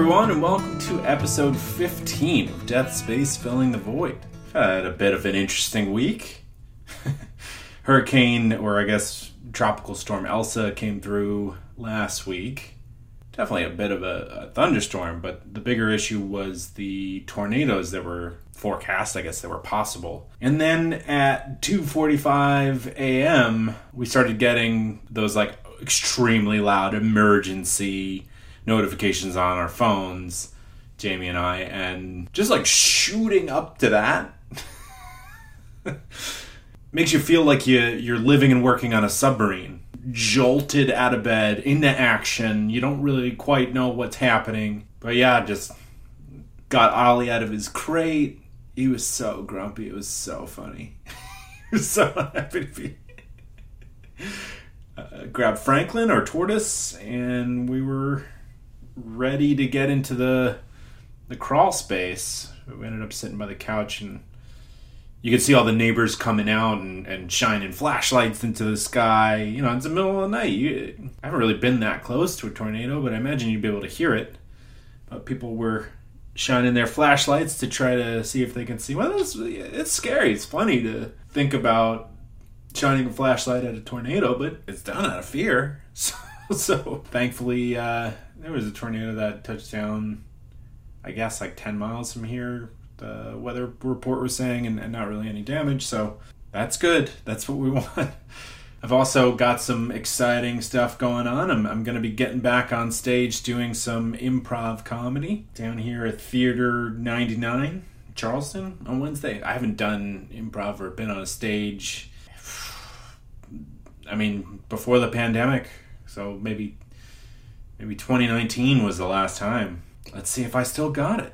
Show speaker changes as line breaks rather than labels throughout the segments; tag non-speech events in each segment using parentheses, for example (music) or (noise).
everyone, and welcome to episode 15 of Death Space Filling the Void. Had a bit of an interesting week. (laughs) Hurricane, or I guess tropical storm Elsa, came through last week. Definitely a bit of a, a thunderstorm, but the bigger issue was the tornadoes that were forecast, I guess, that were possible. And then at 2:45 a.m., we started getting those like extremely loud emergency notifications on our phones, Jamie and I, and just like shooting up to that (laughs) makes you feel like you you're living and working on a submarine. Jolted out of bed into action. You don't really quite know what's happening. But yeah, just got Ollie out of his crate. He was so grumpy. It was so funny. (laughs) he was so happy to be. Uh, grabbed Franklin or Tortoise, and we were ready to get into the the crawl space. We ended up sitting by the couch and you could see all the neighbors coming out and, and shining flashlights into the sky. You know, it's the middle of the night. You, I haven't really been that close to a tornado, but I imagine you'd be able to hear it. But people were shining their flashlights to try to see if they can see. Well, it's, it's scary. It's funny to think about shining a flashlight at a tornado, but it's done out of fear. (laughs) So, so thankfully, uh, there was a tornado that touched down, I guess, like 10 miles from here. The weather report was saying, and, and not really any damage. So that's good. That's what we (laughs) want. I've also got some exciting stuff going on. I'm, I'm going to be getting back on stage doing some improv comedy down here at Theater 99, Charleston, on Wednesday. I haven't done improv or been on a stage, (sighs) I mean, before the pandemic. So maybe maybe 2019 was the last time. Let's see if I still got it.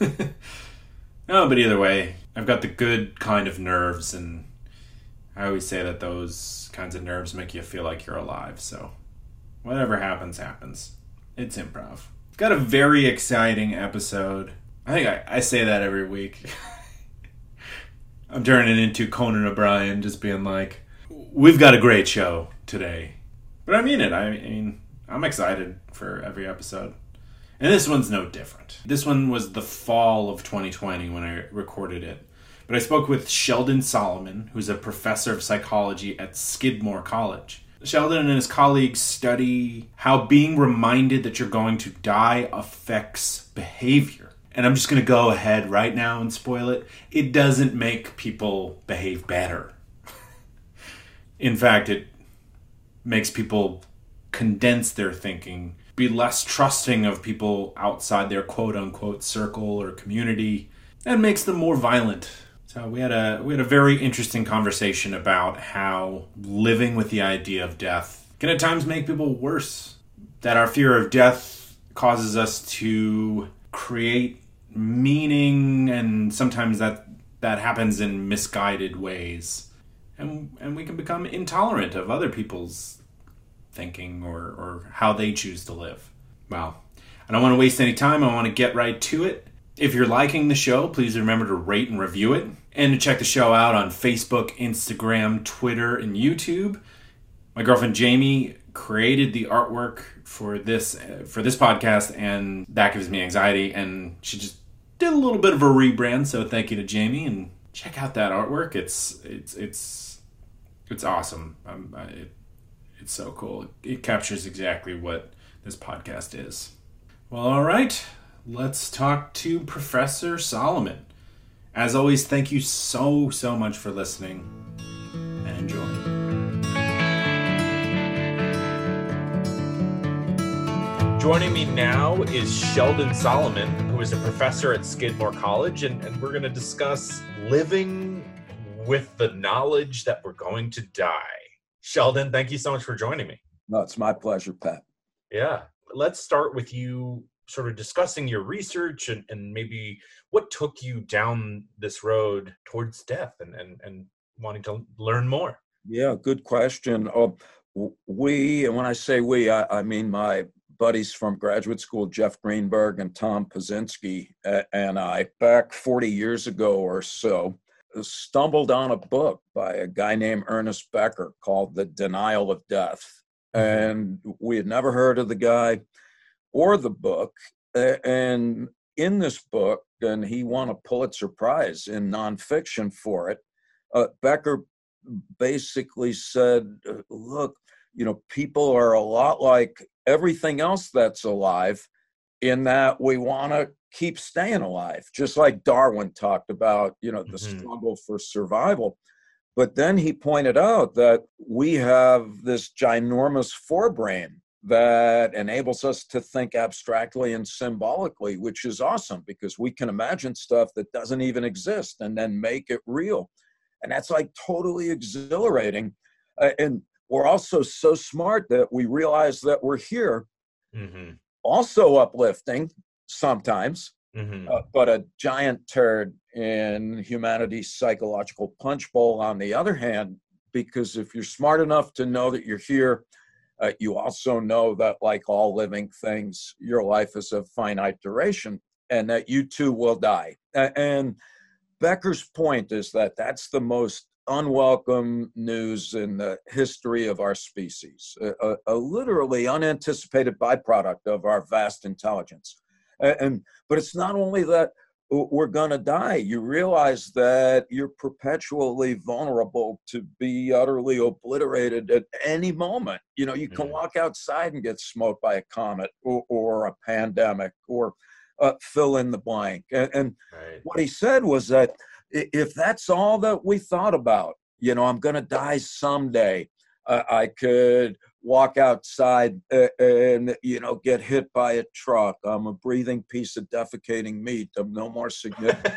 no, (laughs) oh, but either way, I've got the good kind of nerves, and I always say that those kinds of nerves make you feel like you're alive. So whatever happens, happens. It's improv. Got a very exciting episode. I think I, I say that every week. (laughs) I'm turning into Conan O'Brien, just being like, we've got a great show today. But I mean it. I mean, I'm excited for every episode. And this one's no different. This one was the fall of 2020 when I recorded it. But I spoke with Sheldon Solomon, who's a professor of psychology at Skidmore College. Sheldon and his colleagues study how being reminded that you're going to die affects behavior. And I'm just going to go ahead right now and spoil it. It doesn't make people behave better. (laughs) In fact, it makes people condense their thinking, be less trusting of people outside their quote unquote circle or community, and makes them more violent. So we had a we had a very interesting conversation about how living with the idea of death can at times make people worse. That our fear of death causes us to create meaning and sometimes that that happens in misguided ways. And and we can become intolerant of other people's thinking or, or how they choose to live. Well, I don't want to waste any time. I want to get right to it. If you're liking the show, please remember to rate and review it and to check the show out on Facebook, Instagram, Twitter, and YouTube. My girlfriend Jamie created the artwork for this for this podcast and that gives me anxiety and she just did a little bit of a rebrand so thank you to Jamie and check out that artwork it's it's it's it's awesome um, it, it's so cool. It captures exactly what this podcast is. Well, all right. Let's talk to Professor Solomon. As always, thank you so, so much for listening and enjoy. Joining me now is Sheldon Solomon, who is a professor at Skidmore College, and, and we're going to discuss living with the knowledge that we're going to die. Sheldon, thank you so much for joining me.
No, it's my pleasure, Pat.
Yeah. Let's start with you sort of discussing your research and, and maybe what took you down this road towards death and, and, and wanting to learn more.
Yeah, good question. Uh, we, and when I say we, I, I mean my buddies from graduate school, Jeff Greenberg and Tom Pyszczynski, and I, back 40 years ago or so, stumbled on a book by a guy named Ernest Becker called The Denial of Death. Mm-hmm. And we had never heard of the guy or the book. and in this book, and he won a Pulitzer Prize in nonfiction for it, uh, Becker basically said, look, you know, people are a lot like everything else that's alive in that we want to keep staying alive, just like Darwin talked about, you know, the mm-hmm. struggle for survival. But then he pointed out that we have this ginormous forebrain that enables us to think abstractly and symbolically, which is awesome because we can imagine stuff that doesn't even exist and then make it real. And that's like totally exhilarating. Uh, and we're also so smart that we realize that we're here. Mm-hmm. Also uplifting sometimes, mm-hmm. uh, but a giant turd in humanity's psychological punch bowl on the other hand, because if you're smart enough to know that you're here, uh, you also know that, like all living things, your life is of finite duration and that you too will die. And Becker's point is that that's the most unwelcome news in the history of our species, a, a, literally unanticipated byproduct of our vast intelligence. And, and but it's not only that we're going to die. You realize that you're perpetually vulnerable to be utterly obliterated at any moment. You know, you can mm. walk outside and get smoked by a comet or, or a pandemic or uh, fill in the blank. And, and right. what he said was that if that's all that we thought about, you know, I'm going to die someday, uh, I could walk outside and you know get hit by a truck. I'm a breathing piece of defecating meat. I'm no more significant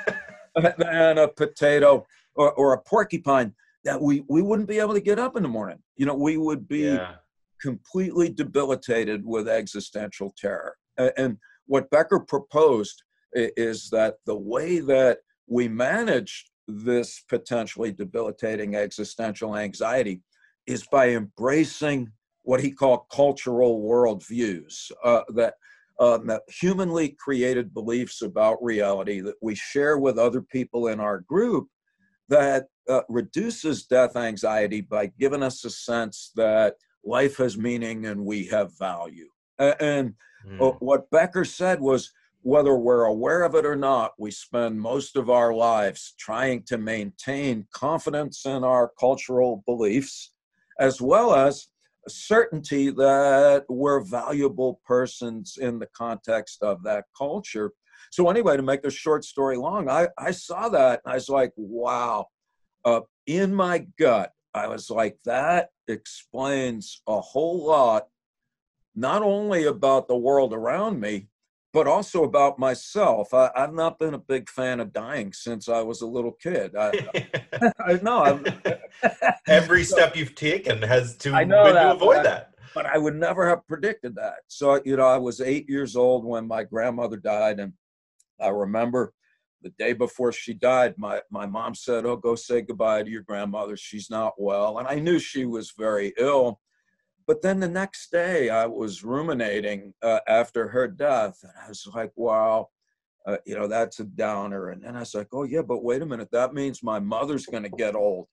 (laughs) than a potato or, or, a porcupine. That we we wouldn't be able to get up in the morning. You know, we would be yeah. completely debilitated with existential terror. And what Becker proposed is that the way that we manage this potentially debilitating existential anxiety is by embracing what he called cultural worldviews, uh, that, um, that humanly created beliefs about reality that we share with other people in our group that uh, reduces death anxiety by giving us a sense that life has meaning and we have value. And mm. what Becker said was whether we're aware of it or not, we spend most of our lives trying to maintain confidence in our cultural beliefs as well as certainty that we're valuable persons in the context of that culture. So, anyway, to make a short story long, I, I saw that and I was like, wow. Uh, in my gut, I was like, that explains a whole lot, not only about the world around me, but also about myself. I, have not been a big fan of dying since I was a little kid. I, (laughs) I know. (laughs)
Every (laughs) step you've taken has to, I know that, to avoid
but
that.
but I would never have predicted that. So, you know, I was eight years old when my grandmother died. And I remember the day before she died, my, my mom said, Oh, go say goodbye to your grandmother. She's not well. And I knew she was very ill. But then the next day, I was ruminating uh, after her death, and I was like, wow, uh, you know, that's a downer. And then I was like, oh, yeah, but wait a minute. That means my mother's going to get old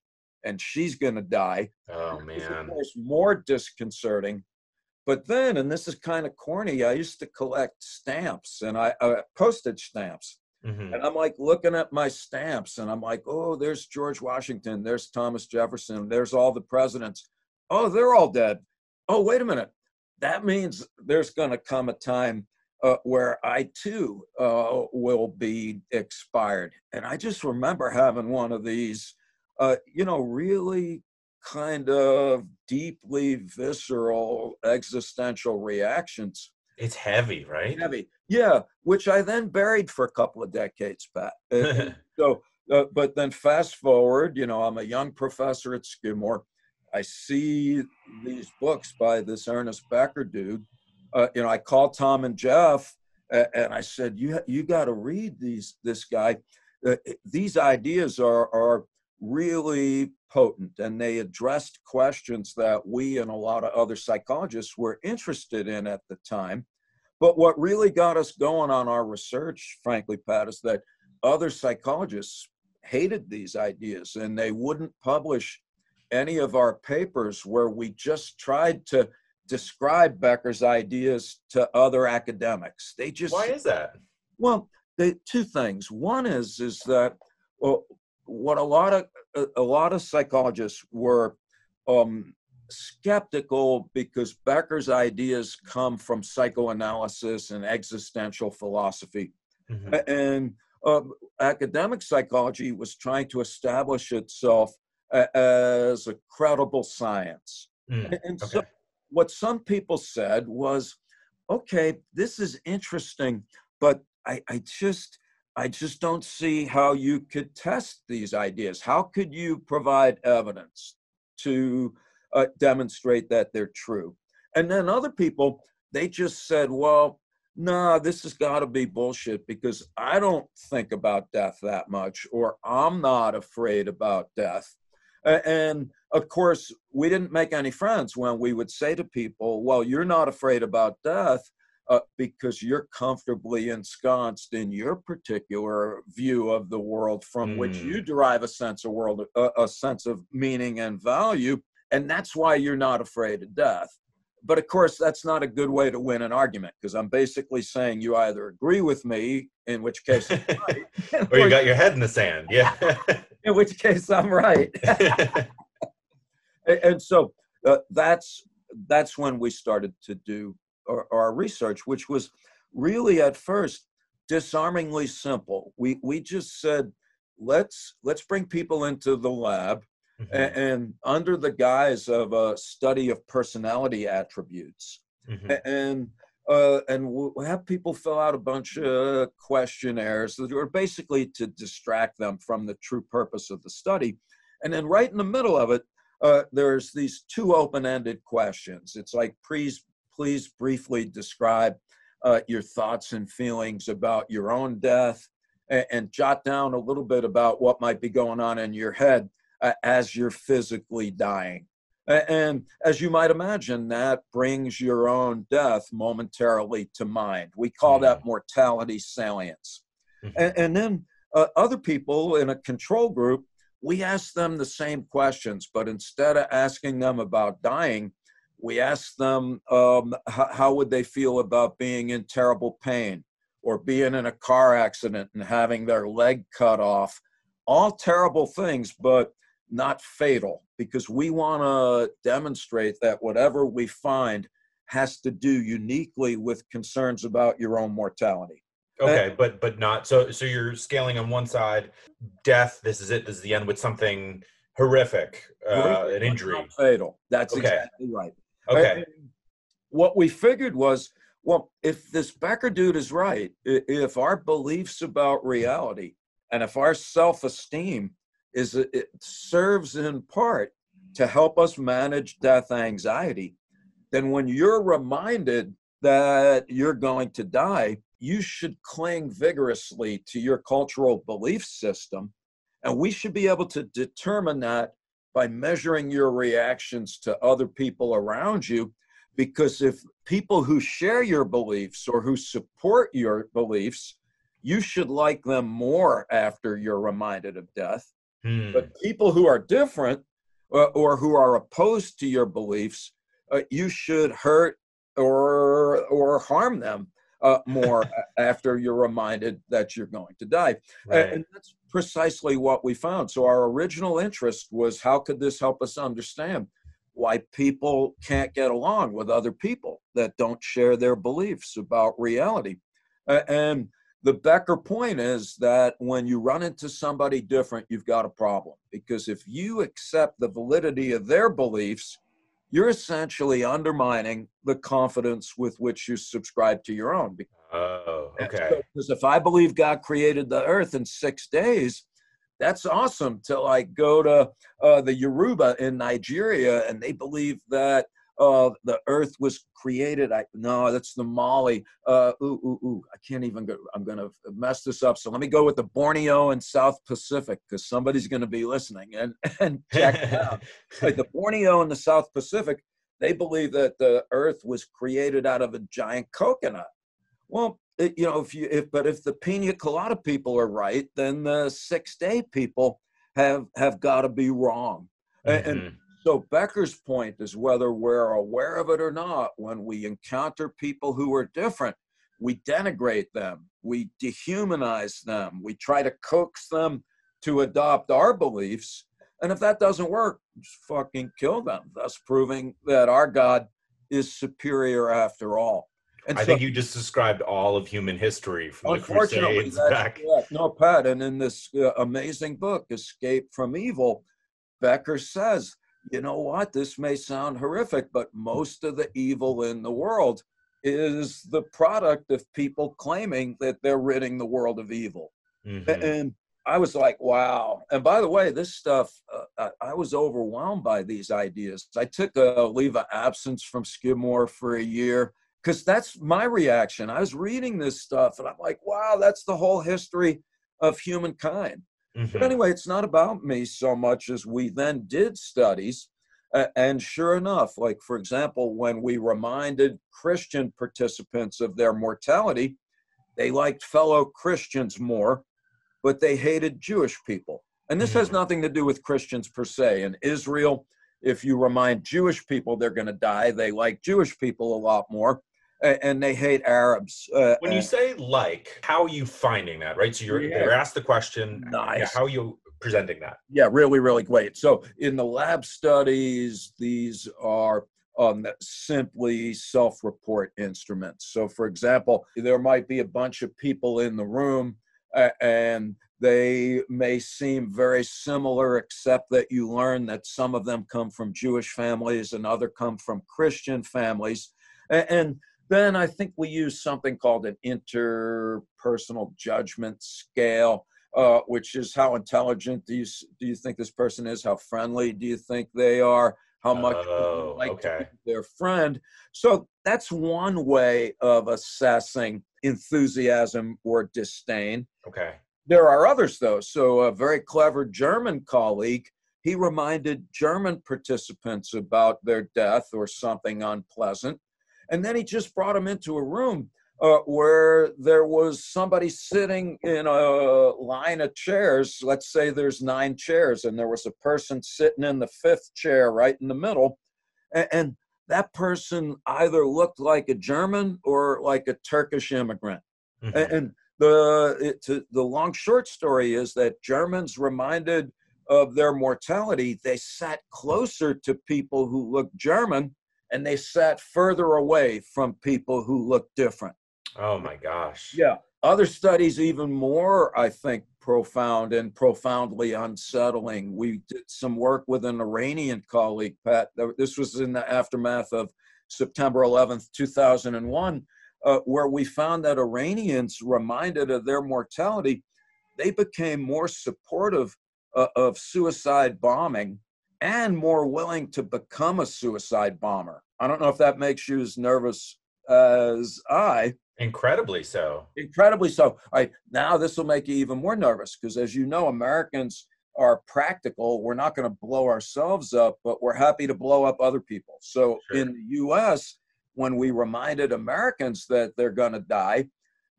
and she's going to die.
Oh, man.
It's more disconcerting. But then, and this is kind of corny, I used to collect stamps and I uh, postage stamps. Mm-hmm. And I'm like looking at my stamps and I'm like, oh, there's George Washington, there's Thomas Jefferson, there's all the presidents. Oh, they're all dead oh, wait a minute. That means there's going to come a time uh, where I too uh, will be expired. And I just remember having one of these, uh, you know, really kind of deeply visceral existential reactions.
It's heavy, right?
Heavy, yeah. Which I then buried for a couple of decades back. (laughs) so, uh, but then fast forward, you know, I'm a young professor at Skidmore. I see these books by this Ernest Becker dude. Uh, you know, I called Tom and Jeff and I said, "You you got to read these this guy. Uh, these ideas are are really potent, and they addressed questions that we and a lot of other psychologists were interested in at the time. But what really got us going on our research, frankly, Pat, is that other psychologists hated these ideas and they wouldn't publish any of our papers where we just tried to describe Becker's ideas to other academics. They just
Why is that?
well, the two things. One is is that well, what a lot of a, lot of psychologists were um, skeptical because Becker's ideas come from psychoanalysis and existential philosophy,
Mhm.
And uh, academic psychology was trying to establish itself as a credible science.
Mm,
And- And so, what some people said was, okay, this is interesting, but I, I just, I just don't see how you could test these ideas. How could you provide evidence to uh, demonstrate that they're true? And then other people, they just said, well, nah, this has got to be bullshit because I don't think about death that much, or I'm not afraid about death. And of course, we didn't make any friends when we would say to people, well, you're not afraid about death uh, because you're comfortably ensconced in your particular view of the world from which
Mm.
you derive a sense of world, a, a sense of meaning and value. And that's why you're not afraid of death. But of course, that's not a good way to win an argument because I'm basically saying you either agree with me, in which case, (laughs) right,
or you got your head in the sand. Yeah. (laughs) (laughs)
in which case I'm right. (laughs) And so uh, that's that's when we started to do our, our research which was really at first disarmingly simple we we just said let's let's bring people into the lab
Mhm.
a- and, under the guise of a study of personality attributes
Mhm.
and uh, and we'll have people fill out a bunch of questionnaires that are basically to distract them from the true purpose of the study. And then right in the middle of it, uh, there's these two open-ended questions. It's like, please, please briefly describe uh, your thoughts and feelings about your own death, and, and jot down a little bit about what might be going on in your head as you're physically dying. And as you might imagine, that brings your own death momentarily to mind. We call that mortality salience.
Mhm.
And, and then uh, other people in a control group, we ask them the same questions, but instead of asking them about dying, we ask them um, how, how would they feel about being in terrible pain or being in a car accident and having their leg cut off. All terrible things, but not fatal because we want to demonstrate that whatever we find has to do uniquely with concerns about your own mortality.
Okay, but but not so. So you're scaling on one side, death. This is it. This is the end with something horrific, uh, an injury.
not fatal. That's
Okay.
exactly right.
Okay.
And what we figured was, well, if this Becker dude is right, if our beliefs about reality and if our self-esteem is it serves in part to help us manage death anxiety, then when you're reminded that you're going to die, you should cling vigorously to your cultural belief system. And we should be able to determine that by measuring your reactions to other people around you. Because if people who share your beliefs or who support your beliefs, you should like them more after you're reminded of death.
Hmm.
But people who are different uh, or who are opposed to your beliefs, uh, you should hurt or or harm them uh, more (laughs) after you're reminded that you're going to die.
Right.
And that's precisely what we found. So our original interest was how could this help us understand why people can't get along with other people that don't share their beliefs about reality. A- And the Becker point is that when you run into somebody different, you've got a problem. Because if you accept the validity of their beliefs, you're essentially undermining the confidence with which you subscribe to your own.
Oh, okay.
Because if I believe God created the earth in six days, that's awesome till I go to uh, the Yoruba in Nigeria and they believe that uh, the earth was created. I no, that's the Mali. Uh, ooh, ooh, ooh. I can't even go. I'm gonna mess this up. So let me go with the Borneo and South Pacific because somebody's gonna be listening and and check it out. (laughs) Like the Borneo and the South Pacific, they believe that the earth was created out of a giant coconut. Well, it, you know, if you if but if the pina colada people are right, then the six day people have have got to be wrong. A- And. So Becker's point is whether we're aware of it or not, when we encounter people who are different, we denigrate them, we dehumanize them, we try to coax them to adopt our beliefs. And if that doesn't work, just fucking kill them, thus proving that our God is superior after all.
And I so, think you just described all of human history from the Crusades back.
No, Pat, and in this uh, amazing book, Escape from Evil, Becker says, you know what, this may sound horrific, but most of the evil in the world is the product of people claiming that they're ridding the world of evil. Mm-hmm. And I was like, wow. And by the way, this stuff, uh, I, I, was overwhelmed by these ideas. I took a leave of absence from Skidmore for a year because that's my reaction. I was reading this stuff and I'm like, wow, that's the whole history of humankind. Mm-hmm. But anyway, it's not about me so much as we then did studies. Uh, and sure enough, like for example, when we reminded Christian participants of their mortality, they liked fellow Christians more but they hated Jewish people. And this has mm. nothing to do with Christians per se. In Israel, if you remind Jewish people they're going to die, they like Jewish people a lot more and they hate Arabs.
Uh, when you say like, how are you finding that, right? So you're, yeah. you're asked the question, nice. yeah, how are you presenting that?
Yeah, really, really great. So in the lab studies, these are um, simply self-report instruments. So for example, there might be a bunch of people in the room and they may seem very similar, except that you learn that some of them come from Jewish families and other come from Christian families. And then I think we use something called an interpersonal judgment scale, uh, which is how intelligent do you do you think this person is? How friendly do you think they are? How much oh, like okay. their friend? So that's one way of assessing enthusiasm or disdain.
Okay.
There are others, though. So, a very clever German colleague, he reminded German participants about their death or something unpleasant. And then he just brought him into a room uh, where there was somebody sitting in a line of chairs. Let's say there's nine chairs, and there was a person sitting in the fifth chair right in the middle. And, and that person either looked like a German or like a Turkish immigrant. Mm-hmm. And the it, to, the long short story is that Germans reminded of their mortality, they sat closer to people who looked German, and they sat further away from people who looked different.
Oh my gosh!
Yeah, other studies even more, I think, profound and profoundly unsettling. We did some work with an Iranian colleague, Pat. This was in the aftermath of September 11th, 2001 uh, where we found that Iranians, reminded of their mortality, they became more supportive uh, of suicide bombing and more willing to become a suicide bomber. I don't know if that makes you as nervous as I.
Incredibly so.
Incredibly so. All right, now this will make you even more nervous because, as you know, Americans are practical. We're not going to blow ourselves up, but we're happy to blow up other people. So sure. in the U.S., when we reminded Americans that they're going to die,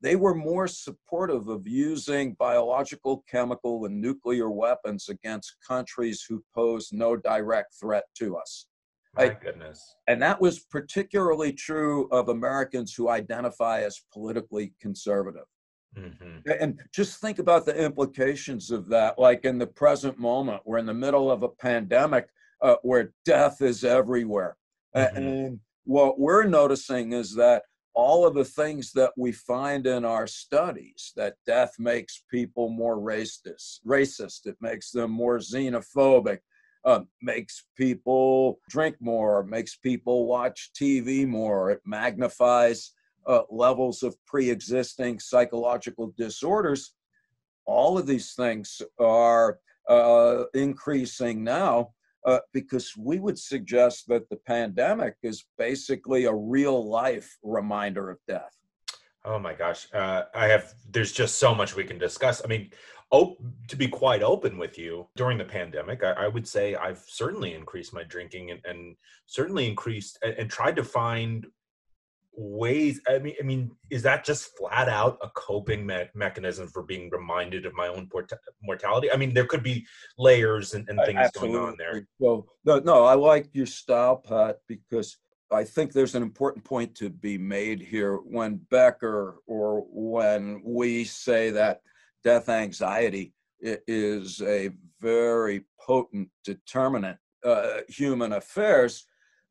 they were more supportive of using biological, chemical, and nuclear weapons against countries who pose no direct threat to us.
My I, goodness.
And that was particularly true of Americans who identify as politically conservative. Mm-hmm. And just think about the implications of that. Like in the present moment, we're in the middle of a pandemic uh, where death is everywhere. Mm-hmm. And what we're noticing is that all of the things that we find in our studies that death makes people more racist racist it makes them more xenophobic uh, makes people drink more makes people watch tv more it magnifies uh, levels of pre-existing psychological disorders. All of these things are uh, increasing now uh, because we would suggest that the pandemic is basically a real life reminder of death.
Oh my gosh, uh, I have. There's just so much we can discuss. I mean, op- to be quite open with you, during the pandemic, I, I would say I've certainly increased my drinking and, and certainly increased and, and tried to find ways i mean i mean is that just flat out a coping me- mechanism for being reminded of my own port- mortality? I mean there could be layers and, and things Absolutely. going on there.
well no no i like your style pat because i think there's an important point to be made here. When becker or when we say that death anxiety is a very potent determinant uh, human affairs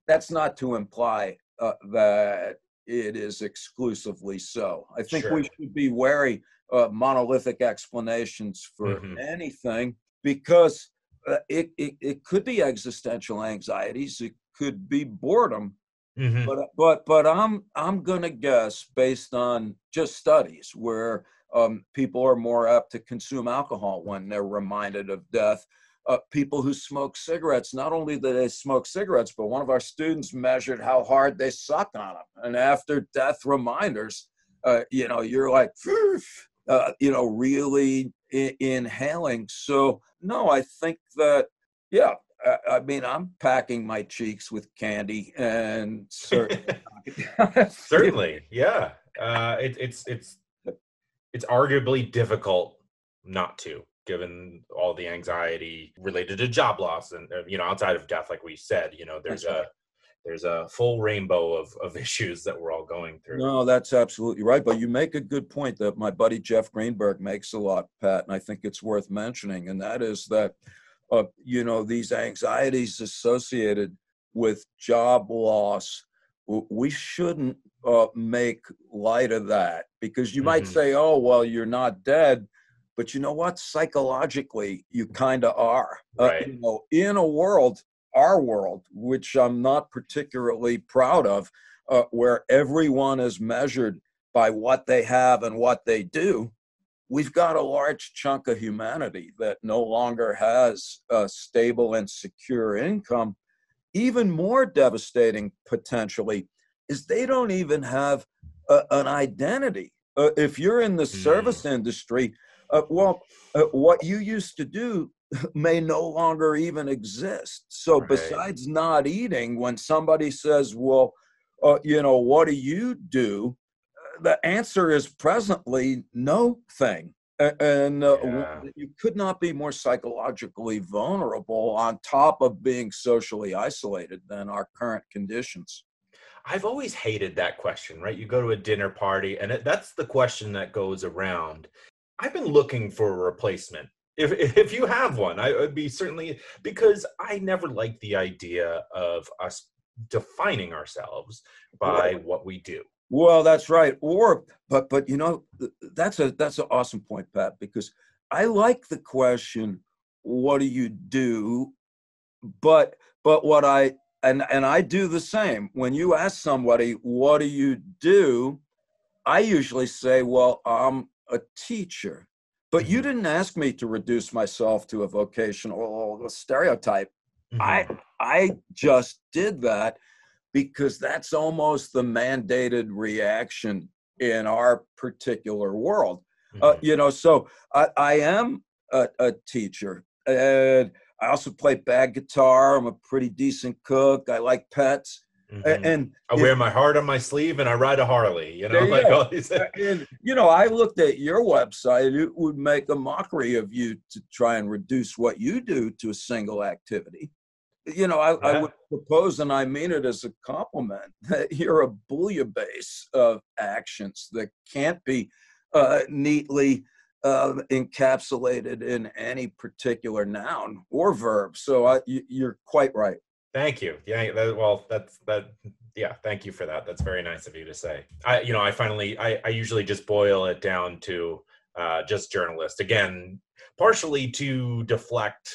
that's not to imply uh, that it is exclusively so. I think sure. we should be wary of monolithic explanations for mm-hmm. anything because uh, it, it, it could be existential anxieties, it could be boredom. Mm-hmm. But but but I'm I'm gonna guess based on just studies where um, people are more apt to consume alcohol when they're reminded of death uh, people who smoke cigarettes. Not only do they smoke cigarettes, but one of our students measured how hard they suck on them. And after death reminders, uh, you know, you're like, (laughs) uh, you know, really I- inhaling. So, no, I think that, yeah, I, I mean, I'm packing my cheeks with candy and certainly, (laughs)
certainly, yeah. Uh, it, it's it's it's arguably difficult not to given all the anxiety related to job loss and uh, you know outside of death like we said you know there's a there's a full rainbow of, of (laughs) issues that we're all going through
no that's absolutely right but you make a good point that my buddy jeff greenberg makes a lot pat and i think it's worth mentioning and that is that uh, you know these anxieties associated with job loss we shouldn't uh, make light of that because you mm-hmm. might say oh well you're not dead but you know what? Psychologically, you kind of are.
Right. Uh,
you know, in a world, our world, which I'm not particularly proud of, uh, where everyone is measured by what they have and what they do, we've got a large chunk of humanity that no longer has a stable and secure income. Even more devastating, potentially, is they don't even have a, an identity. Uh, if you're in the mm. service industry, uh, well, uh, what you used to do (laughs) may no longer even exist. So, right. besides not eating, when somebody says, Well, uh, you know, what do you do? The answer is presently no thing. And uh, yeah. you could not be more psychologically vulnerable on top of being socially isolated than our current conditions.
I've always hated that question, right? You go to a dinner party, and it, that's the question that goes around. I've been looking for a replacement. If if you have one, I would be certainly because I never liked the idea of us defining ourselves by what we do.
Well, that's right. Or but but you know that's a that's an awesome point, Pat, because I like the question, what do you do? But but what I and and I do the same. When you ask somebody, what do you do? I usually say, well, I'm a teacher. But you mm-hmm. didn't ask me to reduce myself to a vocational stereotype. Mm-hmm. I I just did that because that's almost the mandated reaction in our particular world. Uh, mm-hmm. Uh, you know, so I, I am a, a, teacher, and I also play bag guitar. I'm a pretty decent cook. I like pets. Mm-hmm. And
I wear my heart on my sleeve and I ride a Harley, you know, like all these (laughs)
and, you know, I looked at your website, it would make a mockery of you to try and reduce what you do to a single activity. You know, I, yeah. I would propose, and I mean it as a compliment, (laughs) that you're a bouillabaisse of actions that can't be uh, neatly uh, encapsulated in any particular noun or verb. So I, you're quite right.
Thank you. Yeah. That, well, that's that. Yeah. Thank you for that. That's very nice of you to say. I, you know, I finally, I, I usually just boil it down to uh, just journalist again, partially to deflect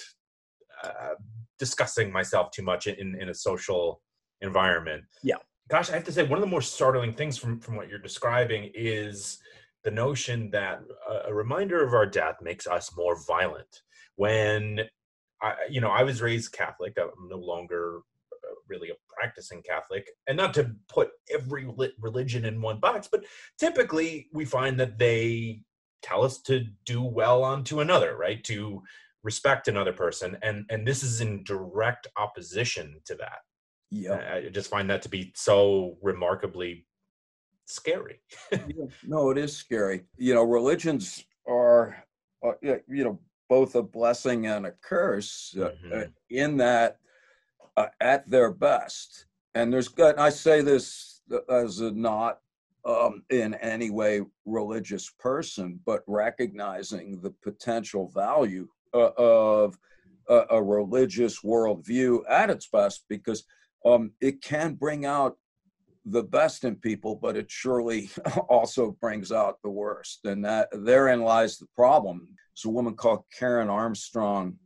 uh, discussing myself too much in, in a social environment.
Yeah.
Gosh, I have to say, one of the more startling things from, from what you're describing is the notion that a, a reminder of our death makes us more violent. When I, you know, I was raised Catholic. I'm no longer uh, really a practicing Catholic, and not to put every religion in one box, but typically we find that they tell us to do well onto another, right? To respect another person, and and this is in direct opposition to that.
Yeah,
I just find that to be so remarkably scary. (laughs)
yeah, no, it is scary. You know, religions are, uh, you know, both a blessing and a curse uh, mm-hmm. in that uh, at their best. And there's good, I say this as a not um, in any way religious person, but recognizing the potential value uh, of a, a, religious worldview at its best, because um, it can bring out the best in people, but it surely (laughs) also brings out the worst. And that therein lies the problem. There's a woman called Karen Armstrong.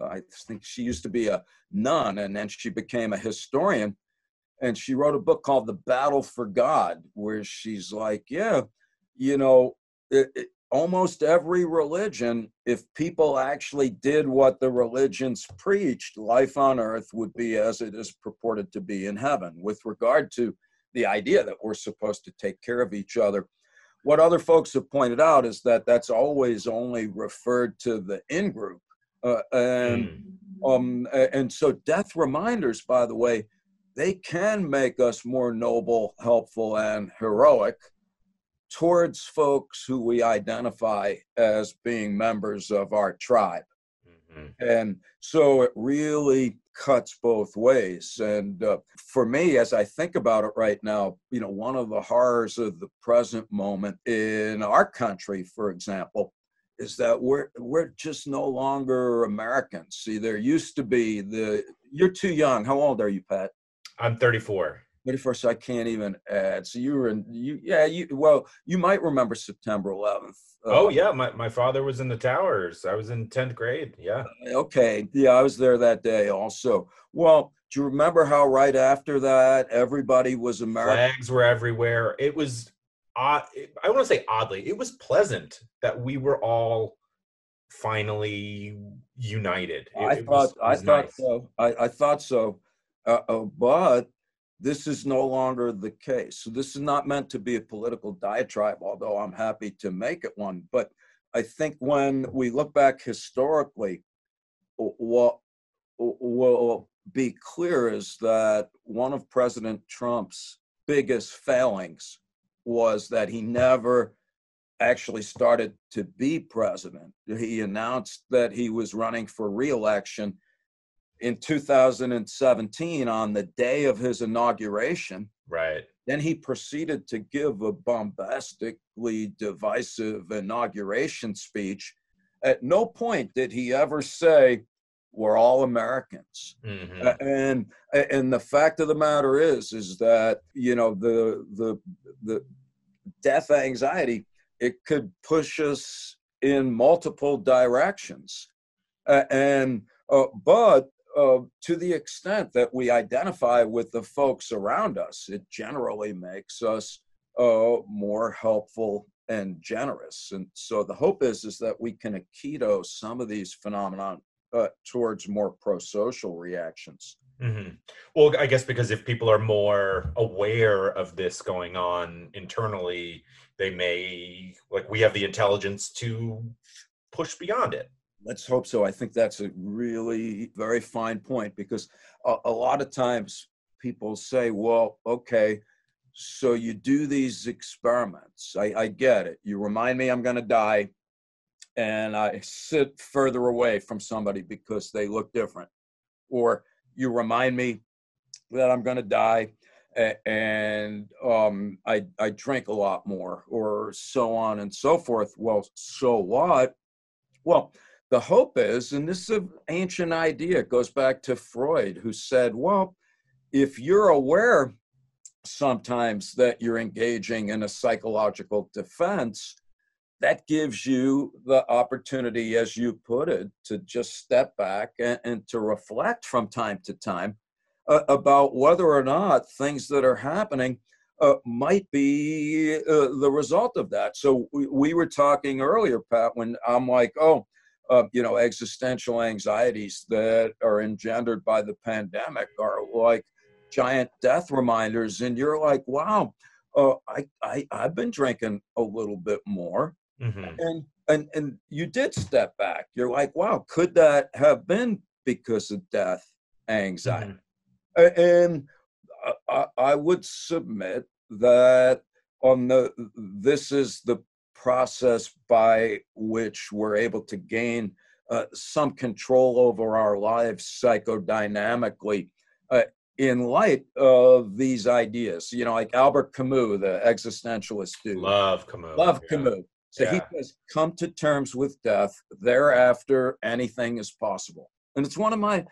I think she used to be a nun and then she became a historian and she wrote a book called The Battle for God, where she's like, yeah, you know, it, it, almost every religion, if people actually did what the religions preached, life on earth would be as it is purported to be in heaven, with regard to the idea that we're supposed to take care of each other. What other folks have pointed out is that that's always only referred to the in group. Uh, and mm. um, and so death reminders, by the way, they can make us more noble, helpful, and heroic towards folks who we identify as being members of our tribe. Mm-hmm. And so it really cuts both ways. And uh, for me, as I think about it right now, you know, one of the horrors of the present moment in our country, for example, is that we're we're just no longer Americans. See, there used to be the. You're too young. How old are you, Pat?
I'm 34.
34, so I can't even add. So you were in, you, yeah, you, well, you might remember September 11th.
Uh, oh, yeah. My, my father was in the towers. I was in 10th grade. Yeah.
Okay. Yeah, I was there that day also. Well, do you remember how right after that everybody was American?
Flags were everywhere. It was, odd, I want to say oddly, it was pleasant that we were all finally united. It,
I
it
thought, was, I thought nice. so. I, I thought so. Uh, uh, but this is no longer the case. So this is not meant to be a political diatribe, although I'm happy to make it one. But I think when we look back historically, what will be clear is that one of President Trump's biggest failings was that he never actually started to be president. He announced that he was running for reelection in 2017 on the day of his inauguration.
Right.
Then he proceeded to give a bombastically divisive inauguration speech. At no point did he ever say, we're all Americans. Mm-hmm. And and the fact of the matter is is that you know the the the death anxiety it could push us in multiple directions. Uh, and uh, but uh, to the extent that we identify with the folks around us, it generally makes us uh, more helpful and generous. And so the hope is is that we can aikido some of these phenomena uh, towards more pro-social reactions.
Mm-hmm. Well, I guess because if people are more aware of this going on internally, they may like we have the intelligence to push beyond it.
Let's hope so. I think that's a really very fine point because a, a lot of times people say, well, okay, so you do these experiments. I, I get it. You remind me I'm going to die, and I sit further away from somebody because they look different. Or you remind me that I'm going to die and um, I, I drink a lot more, or so on and so forth. Well, so what? Well, the hope is, and this is an ancient idea, it goes back to Freud, who said, well, if you're aware sometimes that you're engaging in a psychological defense, that gives you the opportunity, as you put it, to just step back and, and to reflect from time to time uh, about whether or not things that are happening uh, might be uh, the result of that. So we, we, were talking earlier, Pat, when I'm like, oh, uh, you know, existential anxieties that are engendered by the pandemic are like giant death reminders. And you're like, wow, uh, I, I, I've been drinking a little bit more. Mm-hmm. And, and, and you did step back. You're like, wow, could that have been because of death anxiety? Mm-hmm. And I, I would submit that on the this is the process by which we're able to gain uh, some control over our lives psychodynamically uh, in light of these ideas. You know, like Albert Camus, the existentialist dude.
Love Camus.
Love yeah. Camus. So yeah. he says, come to terms with death. Thereafter, anything is possible. And it's one of my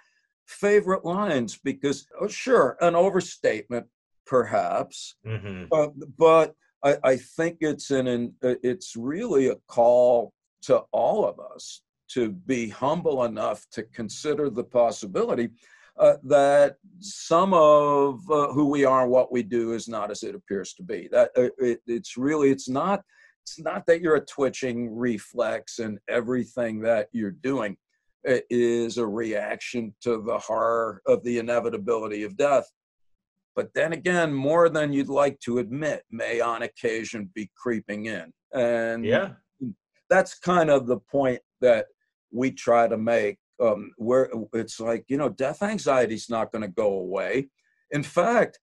favorite lines because, oh, sure, an overstatement, perhaps, mm-hmm. uh, but I, I, think it's an, an uh, it's really a call to all of us to be humble enough to consider the possibility uh, that some of uh, who we are and what we do is not as it appears to be. That uh, it, it's really it's not it's not that you're a twitching reflex and everything that you're doing is a reaction to the horror of the inevitability of death. But then again, more than you'd like to admit may on occasion be creeping in. And
yeah,
that's kind of the point that we try to make. Um, where it's like, you know, death anxiety is not going to go away. In fact,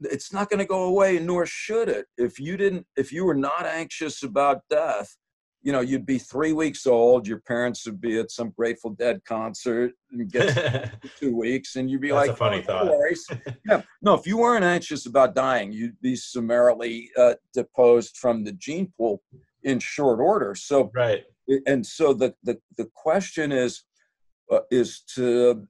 it's not going to go away, nor should it. If you didn't, if you were not anxious about death, you know, you'd be three weeks old. Your parents would be at some Grateful Dead concert and get (laughs) two weeks, and you'd be
That's
like,
a funny oh, thought. (laughs)
yeah, no. If you weren't anxious about dying, you'd be summarily uh, deposed from the gene pool in short order. So,
right.
And so the the the question is. Uh, is to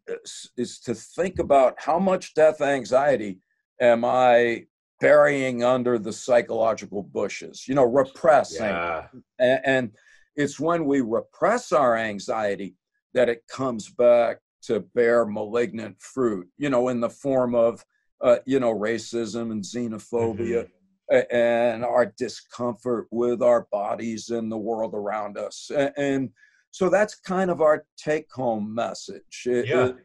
is to think about how much death anxiety am I burying under the psychological bushes, you know, repressing.
Yeah.
And, and it's when we repress our anxiety that it comes back to bear malignant fruit, you know, in the form of, uh, you know, racism and xenophobia mm-hmm. and our discomfort with our bodies and the world around us. And, so that's kind of our take home message. It,
yeah.
It,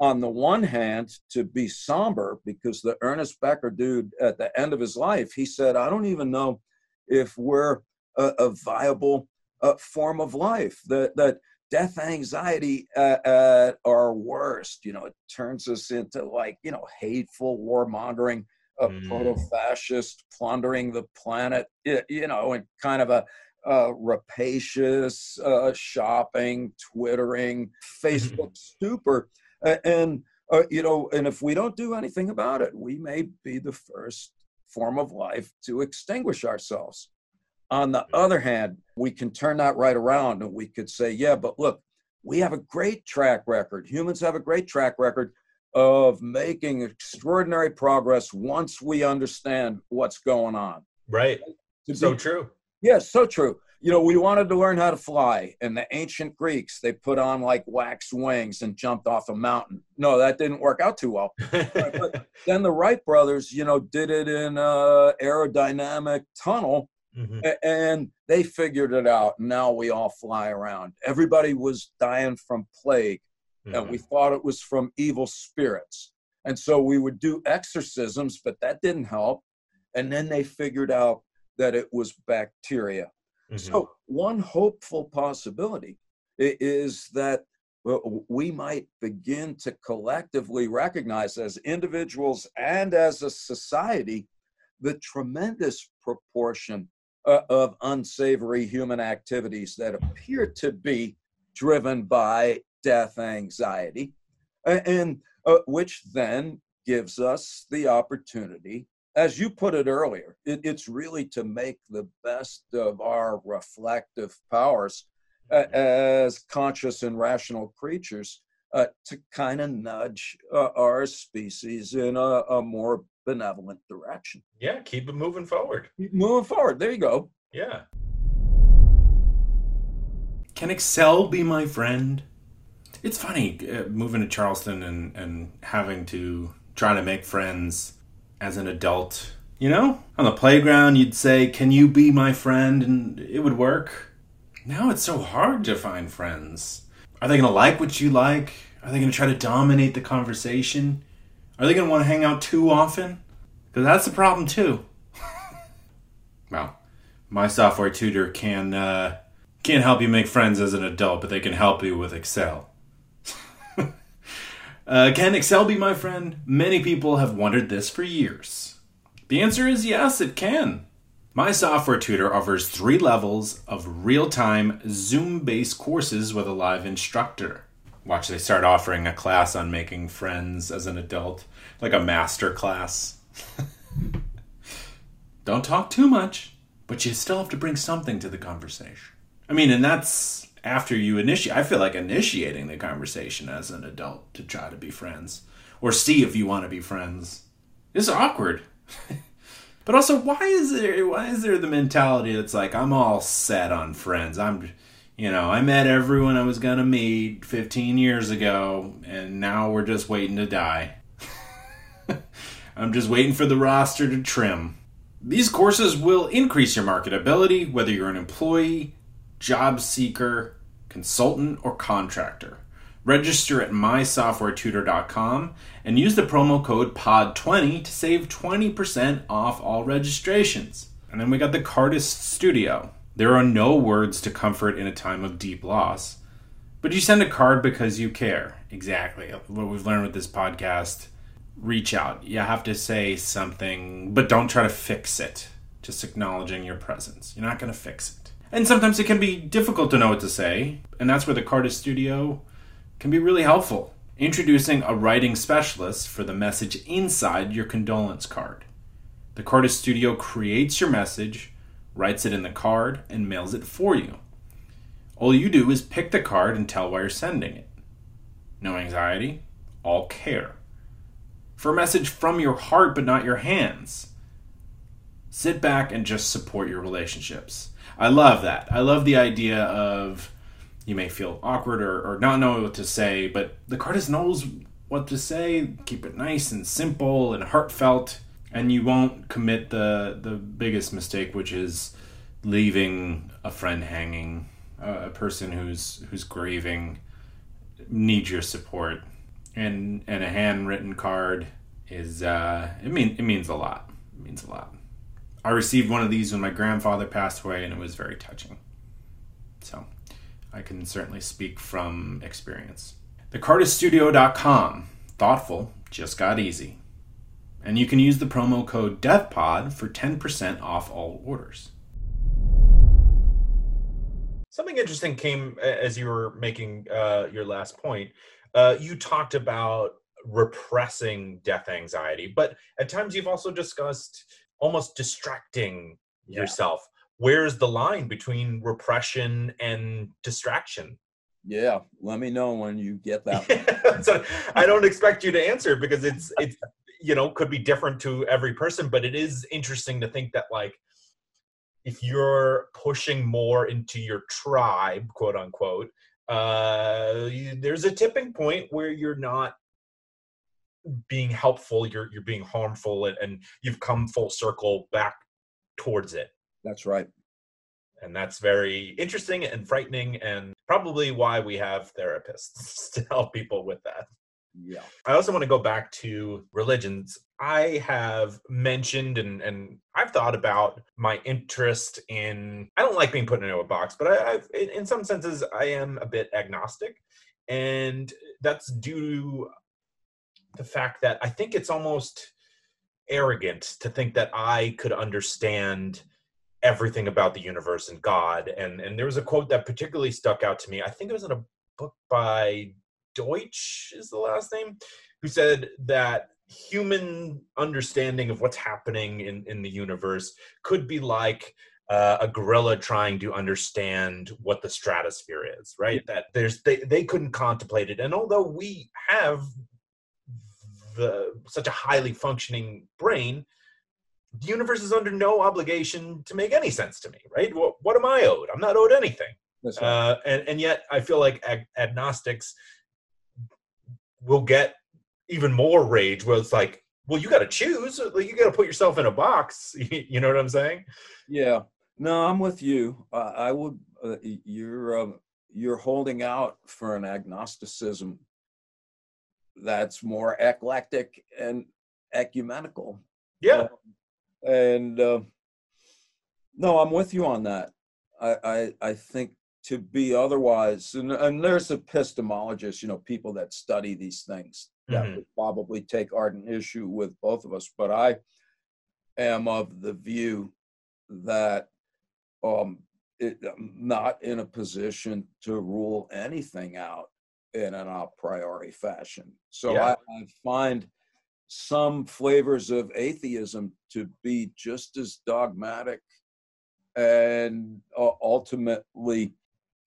on the one hand to be somber because the Ernest Becker dude at the end of his life, he said, I don't even know if we're a, a viable uh, form of life. That, that death anxiety at, at, our worst, you know, it turns us into like, you know, hateful warmongering, a mm. proto-fascist plundering the planet, you know, and kind of a, uh, rapacious uh, shopping, twittering, (laughs) Facebook stupor and uh, you know, and if we don't do anything about it, we may be the first form of life to extinguish ourselves. On the other hand, we can turn that right around and we could say, yeah, but look, we have a great track record. Humans have a great track record of making extraordinary progress once we understand what's going on.
Right. so true.
Yes, yeah, so true you know, we wanted to learn how to fly. And the ancient Greeks, they put on like wax wings and jumped off a mountain. No, that didn't work out too well. but (laughs) then the Wright brothers, you know, did it in a aerodynamic tunnel. Mm-hmm. And they figured it out. Now we all fly around. Everybody was dying from plague, mm-hmm. and we thought it was from evil spirits. And so we would do exorcisms, but that didn't help. And then they figured out that it was bacteria Mm-hmm. So, one hopeful possibility is that we might begin to collectively recognize as individuals and as a society the tremendous proportion uh, of unsavory human activities that appear to be driven by death anxiety, and uh, which then gives us the opportunity as you put it earlier, it, it's really to make the best of our reflective powers uh, as conscious and rational creatures uh, to kind of nudge uh, our species in a, a, more benevolent direction.
Yeah, keep it moving forward.
Keep moving forward. There you go.
Yeah.
Can Excel be my friend? It's funny uh, moving to Charleston and, and having to try to make friends as an adult. You know, on the playground, you'd say, Can you be my friend? And it would work. Now it's so hard to find friends. Are they going to like what you like? Are they going to try to dominate the conversation? Are they going to want to hang out too often? Because that's the problem, too. (laughs) well, my software tutor can uh, can't help you make friends as an adult, but they can help you with Excel. Uh, can Excel be my friend? Many people have wondered this for years. The answer is yes, it can. My software tutor offers three levels of real time Zoom based courses with a live instructor. Watch, they start offering a class on making friends as an adult, like a master class. (laughs) Don't talk too much, but you still have to bring something to the conversation. I mean, and that's after you initiate. I feel like initiating the conversation as an adult to try to be friends or see if you want to be friends is awkward. (laughs) but also, why is there why is there the mentality that's like I'm all set on friends? I'm you know, I met everyone I was gonna meet 15 years ago, and now we're just waiting to die. (laughs) I'm just waiting for the roster to trim. These courses will increase your marketability whether you're an employee, job seeker, consultant, or contractor. Register at mysoftwaretutor.com and use the promo code POD20 to save 20% off all registrations. And then we got the Cardist Studio. There are no words to comfort in a time of deep loss, but you send a card because you care. Exactly. What we've learned with this podcast reach out. You have to say something, but don't try to fix it. Just acknowledging your presence. You're not going to fix it. And sometimes it can be difficult to know what to say, and that's where the Cardist Studio can be really helpful. Introducing a writing specialist for the message inside your condolence card. The Cardist Studio creates your message, writes it in the card, and mails it for you. All you do is pick the card and tell why you're sending it. No anxiety, all care. For a message from your heart but not your hands. Sit back and just support your relationships. I love that. I love the idea of you may feel awkward or, or not know what to say, but the cardist knows what to say. Keep it nice and simple and heartfelt, and you won't commit the the biggest mistake, which is leaving a friend hanging, uh, a person who's who's grieving needs your support, and and a handwritten card is uh, it mean it means a lot. It means a lot. I received one of these when my grandfather passed away, and it was very touching. So, I can certainly speak from experience. TheCardistStudio.com. Thoughtful, just got easy. And you can use the promo code DEATHPOD for 10% off all orders.
Something interesting came as you were making uh, your last point. Uh, you talked about repressing death anxiety, but at times you've also discussed almost distracting yeah. yourself. Where's the line between repression and distraction?
Yeah let me know when you get that
so (laughs) i don't expect you to answer because it's it's you know could be different to every person but it is interesting to think that like if you're pushing more into your tribe quote unquote uh there's a tipping point where you're not being helpful you're you're being harmful and, and you've come full circle back towards it.
That's right.
And that's very interesting and frightening and probably why we have therapists (laughs) to help people with that.
Yeah.
I also want to go back to religions. I have mentioned and and i've thought about my interest in i don't like being put into a box but I, in, in some senses i am a bit agnostic and that's due the fact that I think it's almost arrogant to think that I could understand everything about the universe and God. And and there was a quote that particularly stuck out to me. I think it was in a book by Deutsch is the last name, who said that human understanding of what's happening in, in the universe could be like uh, a gorilla trying to understand what the stratosphere is right that there's they, they couldn't contemplate it and although we have the such a highly functioning brain the universe is under no obligation to make any sense to me right? What, what am i owed? I'm not owed anything. Right. uh, and, and yet i feel like ag- agnostics will get even more rage where it's like well you got to choose. Like you got to put yourself in a box. (laughs) You know what i'm saying?
Yeah. No i'm with you. Uh, i would uh, you're uh, you're holding out for an agnosticism that's more eclectic and ecumenical.
Yeah. Um,
and uh, no, I'm with you on that. I, I, I think to be otherwise, and, and there's epistemologists, you know, people that study these things that mm-hmm. would probably take ardent issue with both of us. But I am of the view that um, it, I'm not in a position to rule anything out in an a priori fashion. So
Yeah.
I, I find some flavors of atheism to be just as dogmatic and uh, ultimately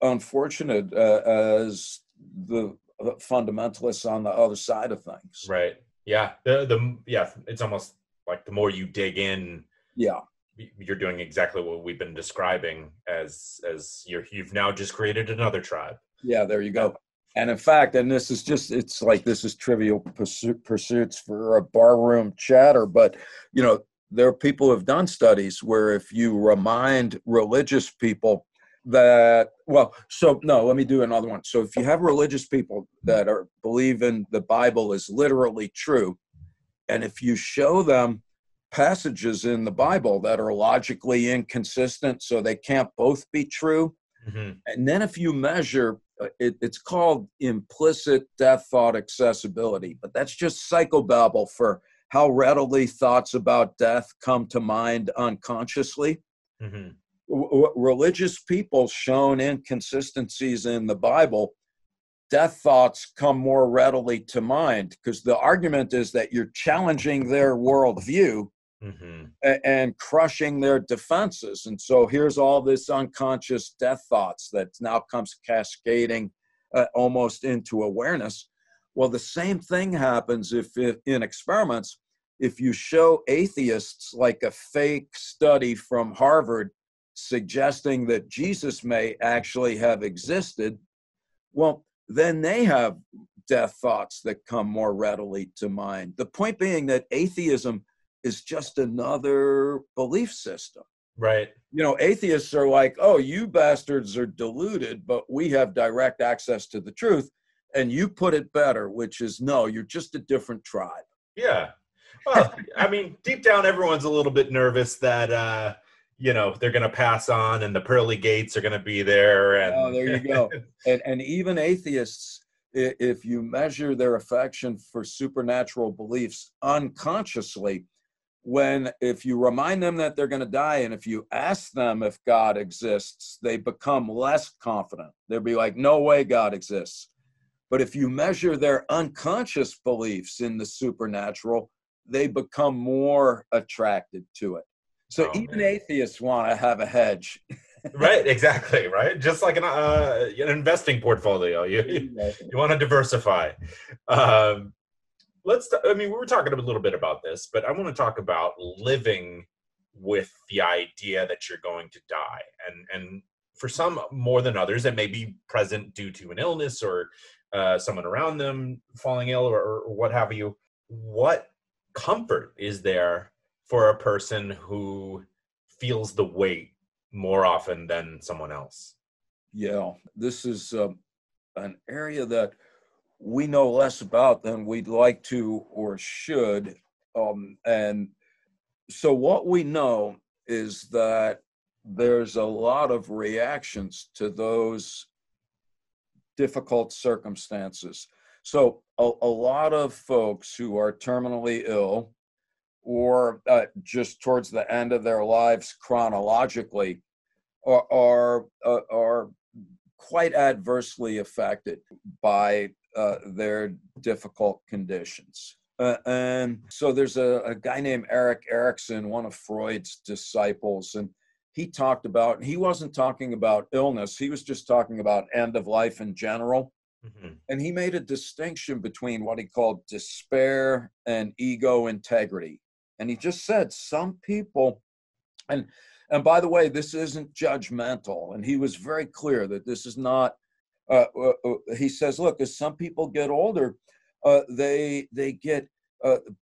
unfortunate uh, as the the fundamentalists on the other side of things.
Right. Yeah. The the yeah. It's almost like the more you dig in,
Yeah.
you're doing exactly what we've been describing as as you're you've now just created another tribe.
Yeah, there you go. And in fact, and this is just, it's like this is trivial pursu- pursuits for a barroom chatter, but you know, there are people who have done studies where if you remind religious people that, well, so no, let me do another one. So if you have religious people that are believe in the Bible is literally true, and if you show them passages in the Bible that are logically inconsistent, so they can't both be true,
Mhm.
and then if you measure, it, it's called implicit death thought accessibility, but that's just psychobabble for how readily thoughts about death come to mind unconsciously.
Mhm.
W- w- religious people shown inconsistencies in the Bible, death thoughts come more readily to mind because the argument is that you're challenging their worldview
Mhm.
and crushing their defenses. And so here's all this unconscious death thoughts that now comes cascading uh, almost into awareness. Well, the same thing happens if, if in experiments, if you show atheists like a fake study from Harvard suggesting that Jesus may actually have existed, well, then they have death thoughts that come more readily to mind. The point being that atheism is just another belief system.
Right.
You know, atheists are like, oh, you bastards are deluded, but we have direct access to the truth. And you put it better, which is no, you're just a different tribe.
Yeah. Well, I mean, deep down, everyone's a little bit nervous that uh, you know they're going to pass on, and the pearly gates are going to be there. And
Oh, there you go. (laughs) And, and even atheists, if you measure their affection for supernatural beliefs unconsciously, when if you remind them that they're going to die and if you ask them if God exists, they become less confident. They'll be like, no way God exists. But if you measure their unconscious beliefs in the supernatural, they become more attracted to it. So
Oh,
even
man.
atheists want to have a hedge.
right. Exactly. Right. Just like an uh, an investing portfolio, you you want to diversify. Um, let's. t- I mean, we were talking a little bit about this, but I want to talk about living with the idea that you're going to die, and and for some more than others, that may be present due to an illness or uh, someone around them falling ill or, or what have you. What comfort is there for a person who feels the weight more often than someone else?
Yeah, this is um, an area that we know less about than we'd like to or should. Um, and so, what we know is that there's a lot of reactions to those difficult circumstances. So, a, a lot of folks who are terminally ill or uh, just towards the end of their lives chronologically are are, uh, are quite adversely affected by uh, their difficult conditions. Uh, and so there's a, a guy named Erik Erikson, one of Freud's disciples, and he talked about, and he wasn't talking about illness, he was just talking about end of life in general.
Mhm.
And he made a distinction between what he called despair and ego integrity. And he just said some people, and and by the way, this isn't judgmental. And he was very clear that this is not. Uh, uh, uh, he says, look, as some people get older, uh, they they get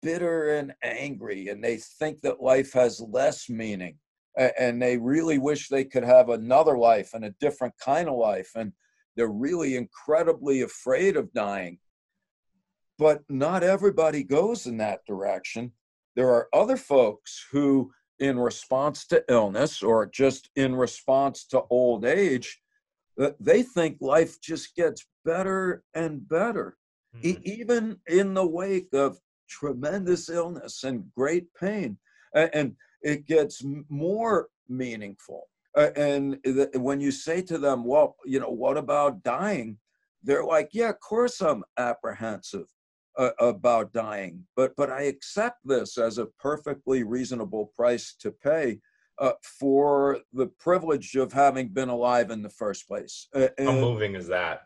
bitter and angry, and they think that life has less meaning, and they really wish they could have another life and a different kind of life, and they're really incredibly afraid of dying. But not everybody goes in that direction. There are other folks who in response to illness or just in response to old age, they think life just gets better and better, e-
Mhm.
even in the wake of tremendous illness and great pain. And it gets more meaningful. And when you say to them, well, you know, what about dying? They're like, yeah, of course I'm apprehensive uh, about dying, but but I accept this as a perfectly reasonable price to pay uh, for the privilege of having been alive in the first place.
Uh, How moving is that?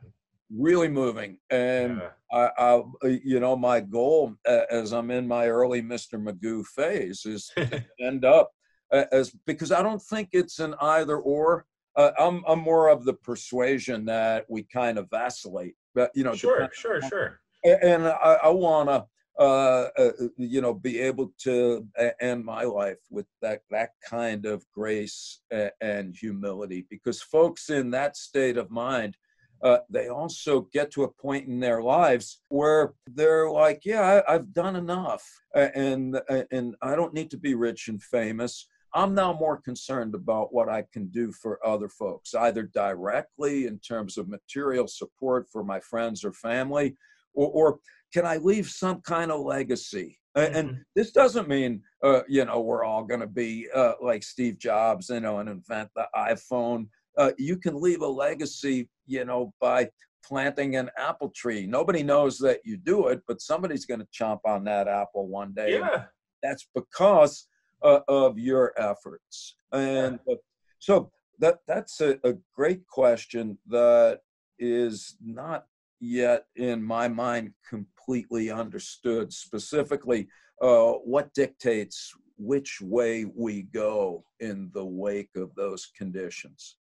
Really moving, and yeah. I, I, uh, you know, my goal uh, as I'm in my early Mr. Magoo phase is to (laughs) end up as because I don't think it's an either or. Uh, I'm I'm more of the persuasion that we kind of vacillate, but you know,
sure, sure, sure.
And I, I want to, uh, uh, you know, be able to end my life with that that kind of grace and humility, because folks in that state of mind. Uh, they also get to a point in their lives where they're like, "Yeah, I, have done enough, and and I don't need to be rich and famous. I'm now more concerned about what I can do for other folks, either directly in terms of material support for my friends or family, or, or can I leave some kind of legacy? Mm-hmm. And this doesn't mean, uh, you know, we're all going to be uh, like Steve Jobs, you know, and invent the iPhone. Uh, you can leave a legacy, you know, by planting an apple tree. Nobody knows that you do it, but somebody's going to chomp on that apple one day.
Yeah.
That's because uh, of your efforts. And uh, so that that's a, a great question that is not yet in my mind completely understood specifically uh, what dictates which way we go in the wake of those conditions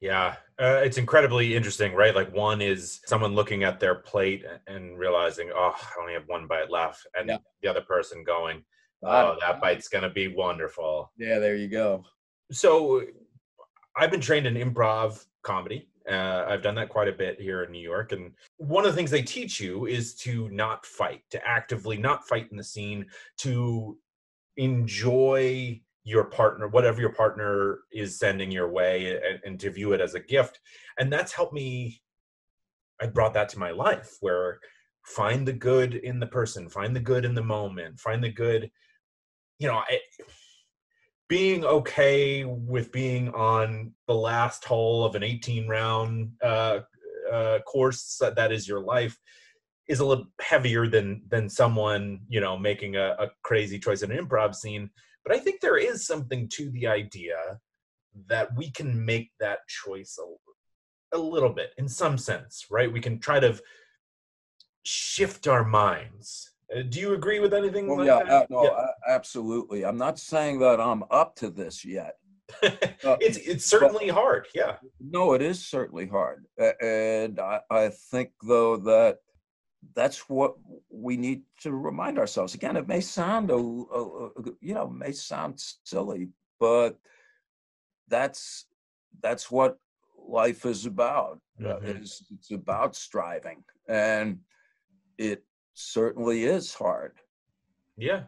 yeah uh, it's incredibly interesting right like one is someone looking at their plate and realizing oh i only have one bite left and yeah. the other person going Oh, that bite's gonna be wonderful.
Yeah, there you go.
So, I've been trained in improv comedy. Uh, I've done that quite a bit here in New York, and one of the things they teach you is to not fight, to actively not fight in the scene, to enjoy your partner, whatever your partner is sending your way, and, and to view it as a gift. And that's helped me. I brought that to my life, where find the good in the person, find the good in the moment, find the good you know, I, being okay with being on the last hole of an 18 round uh, uh, course that is your life is a little heavier than than someone you know making a, a crazy choice in an improv scene. But I think there is something to the idea that we can make that choice a, a little bit in some sense, right? We can try to shift our minds uh, do you agree with anything well, like
yeah, uh, no, yeah. absolutely. I'm not saying that I'm up to this yet. (laughs)
uh, it's it's certainly hard. Yeah.
No, it is certainly hard, and I, I think though that that's what we need to remind ourselves. Again, it may sound a, a, a you know may sound silly, but that's that's what life is about. Uh, mm-hmm. It's, it's about striving, and it certainly is hard.
Yeah.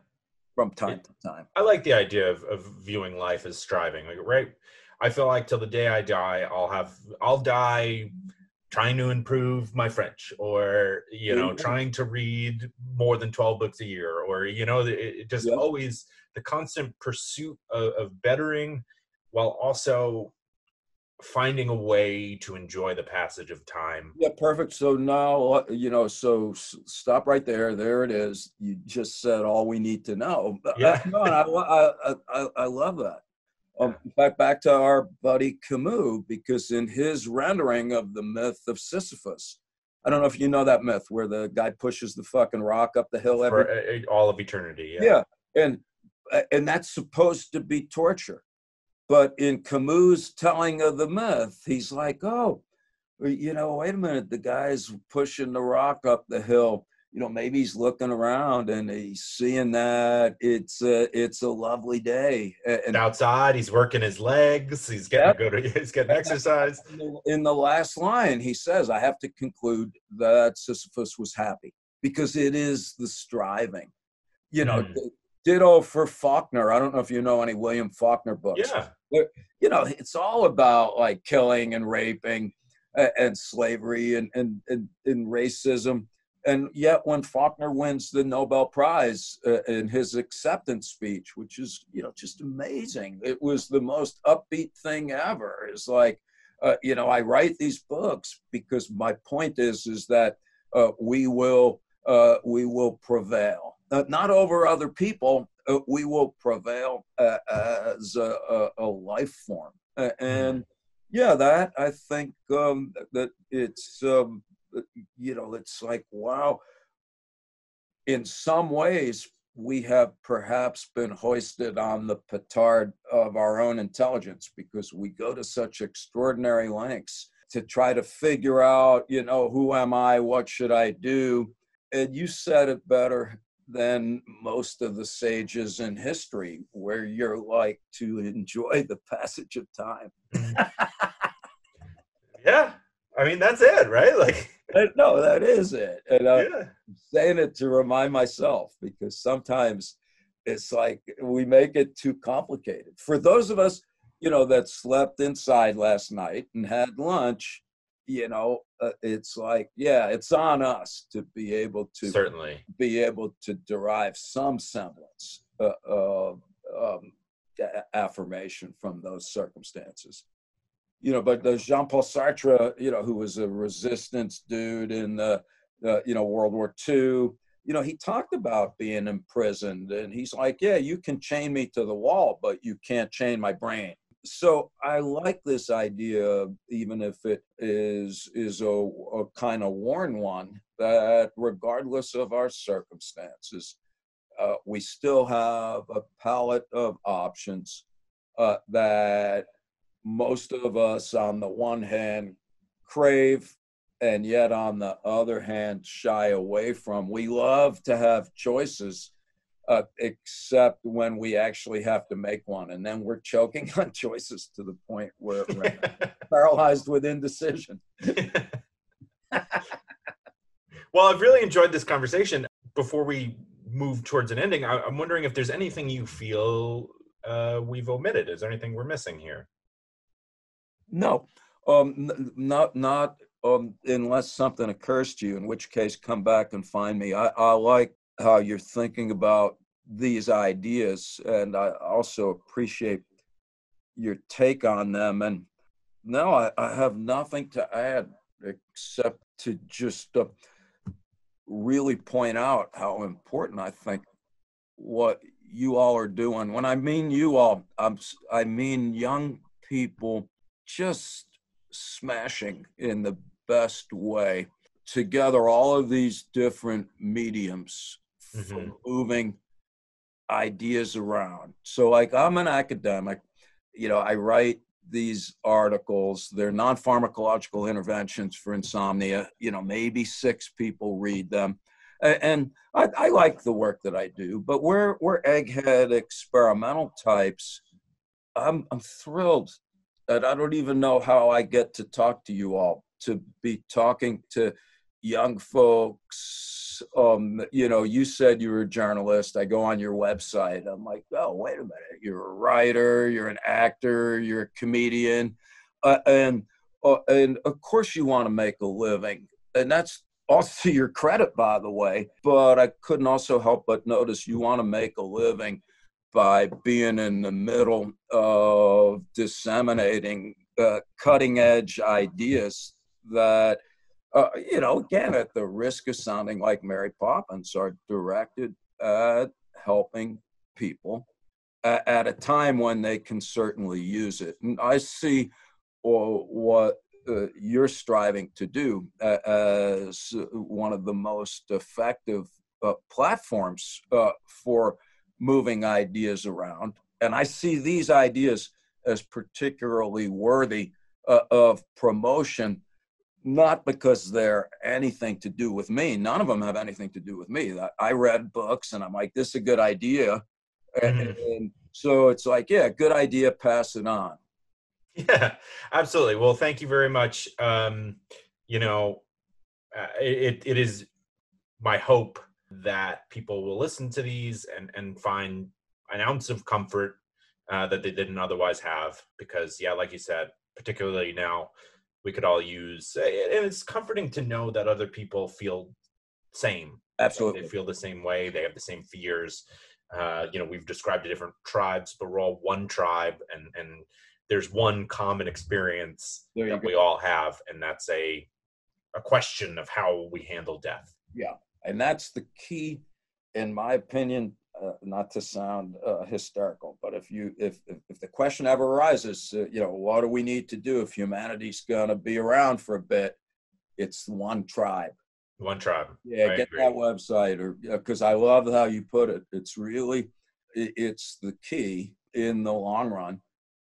From time it, to time.
I like the idea of, of viewing life as striving. Like, right. I feel like till the day I die, I'll have, I'll die trying to improve my French or, you know, mm-hmm. trying to read more than 12 books a year or, you know, it, it just always the constant pursuit of, of bettering while also finding a way to enjoy the passage of time.
Yeah, perfect. So now, uh, you know, so stop right there. There it is. You just said all we need to know. Uh, yeah. no, I, I, I, I, love that. Um, in fact, back to our buddy Camus, because in his rendering of the myth of Sisyphus, I don't know if you know that myth where the guy pushes the fucking rock up the hill every
For all of eternity.
Yeah. yeah, and and that's supposed to be torture but in Camus' telling of the myth, he's like, oh, you know, wait a minute, the guy's pushing the rock up the hill. You know, maybe he's looking around and he's seeing that it's a, it's a lovely day.
And outside, he's working his legs. He's getting yep. good. (laughs) He's getting exercise.
In the last line, he says, "I have to conclude that Sisyphus was happy because it is the striving." You know, mm. ditto for Faulkner. I don't know if you know any William Faulkner books.
Yeah
you know, it's all about like killing and raping and, and slavery and, and, and, and racism. and yet when Faulkner wins the Nobel Prize uh, in his acceptance speech, which is you know just amazing, it was the most upbeat thing ever. It's like uh, you know I write these books because my point is is that uh, we will uh, we will prevail, uh, not over other people. Uh, we will prevail as a, a, a, life form, and yeah, that I think um, that it's. Um, you know, it's like, wow. In some ways, we have perhaps been hoisted on the petard of our own intelligence because we go to such extraordinary lengths to try to figure out, you know, who am I? What should I do? And you said it better than most of the sages in history, where you're like to enjoy the passage of time. (laughs)
yeah. I mean, that's it, right? Like, (laughs)
no, that is it. And I'm yeah. saying it to remind myself because sometimes it's like we make it too complicated. For those of us, you know, that slept inside last night and had lunch, you know, uh, it's like, yeah, it's on us to be able to
certainly
be able to derive some semblance uh, of um, affirmation from those circumstances you know, but the Jean Paul Sartre, you know, who was a resistance dude in the, uh, you know, World War II, you know, he talked about being imprisoned and he's like, yeah, you can chain me to the wall, but you can't chain my brain. So I like this idea, even if it is is a, a kind of worn one, that regardless of our circumstances, uh, we still have a palette of options uh, that most of us, on the one hand, crave and yet on the other hand, shy away from. We love to have choices, uh, except when we actually have to make one. And then we're choking (laughs) on choices to the point where we're (laughs) paralyzed with indecision. (laughs)
well, I've really enjoyed this conversation. Before we move towards an ending, I, am wondering if there's anything you feel uh, we've omitted. Is there anything we're missing here?
No, um, n- not not um, unless something occurs to you, in which case come back and find me. I, I like how you're thinking about these ideas, and I also appreciate your take on them. And now I, I have nothing to add except to just uh, really point out how important I think what you all are doing. When I mean you all, I'm, I mean young people just smashing in the best way together all of these different mediums mm-hmm. for moving ideas around. So, like, I'm an academic, you know, I write these articles, they're non pharmacological interventions for insomnia. You know, maybe six people read them. And I, I like the work that I do, but we're, we're egghead experimental types. I'm, I'm thrilled that I don't even know how I get to talk to you all, to be talking to young folks. Um, you know, you said you were a journalist. I go on your website. I'm like, oh, wait a minute. You're a writer, you're an actor, you're a comedian. Uh, and, uh, and of course, you want to make a living. And that's also (laughs) your credit, by the way. But I couldn't also help but notice you want to make a living by being in the middle of disseminating uh, cutting edge ideas that, uh, you know, again, at the risk of sounding like Mary Poppins, are directed at helping people at, a time when they can certainly use it. And I see or what uh, you're striving to do uh, as one of the most effective uh, platforms uh, for moving ideas around. And I see these ideas as particularly worthy uh, of promotion, not because they're anything to do with me. None of them have anything to do with me. I read books and I'm like, this is a good idea. Mm-hmm. And, and so it's like, yeah, good idea, pass it on.
Yeah, absolutely. Well, thank you very much. Um, you know, uh, it, it is my hope that people will listen to these and and find an ounce of comfort uh, that they didn't otherwise have because yeah like you said particularly now we could all use and it's comforting to know that other people feel same.
Absolutely.
They feel the same way. They have the same fears. Uh, you know, we've described the different tribes, but we're all one tribe, and and there's one common experience that go. we all have, and that's a a question of how we handle death.
Yeah, and that's the key, in my opinion. Uh, not to sound uh, hysterical, but if you if, if, if the question ever arises, uh, you know, what do we need to do if humanity's going to be around for a bit? It's one tribe.
One tribe.
Yeah, I get agree. that website, or because I love how you put it. It's really, it, it's the key in the long run,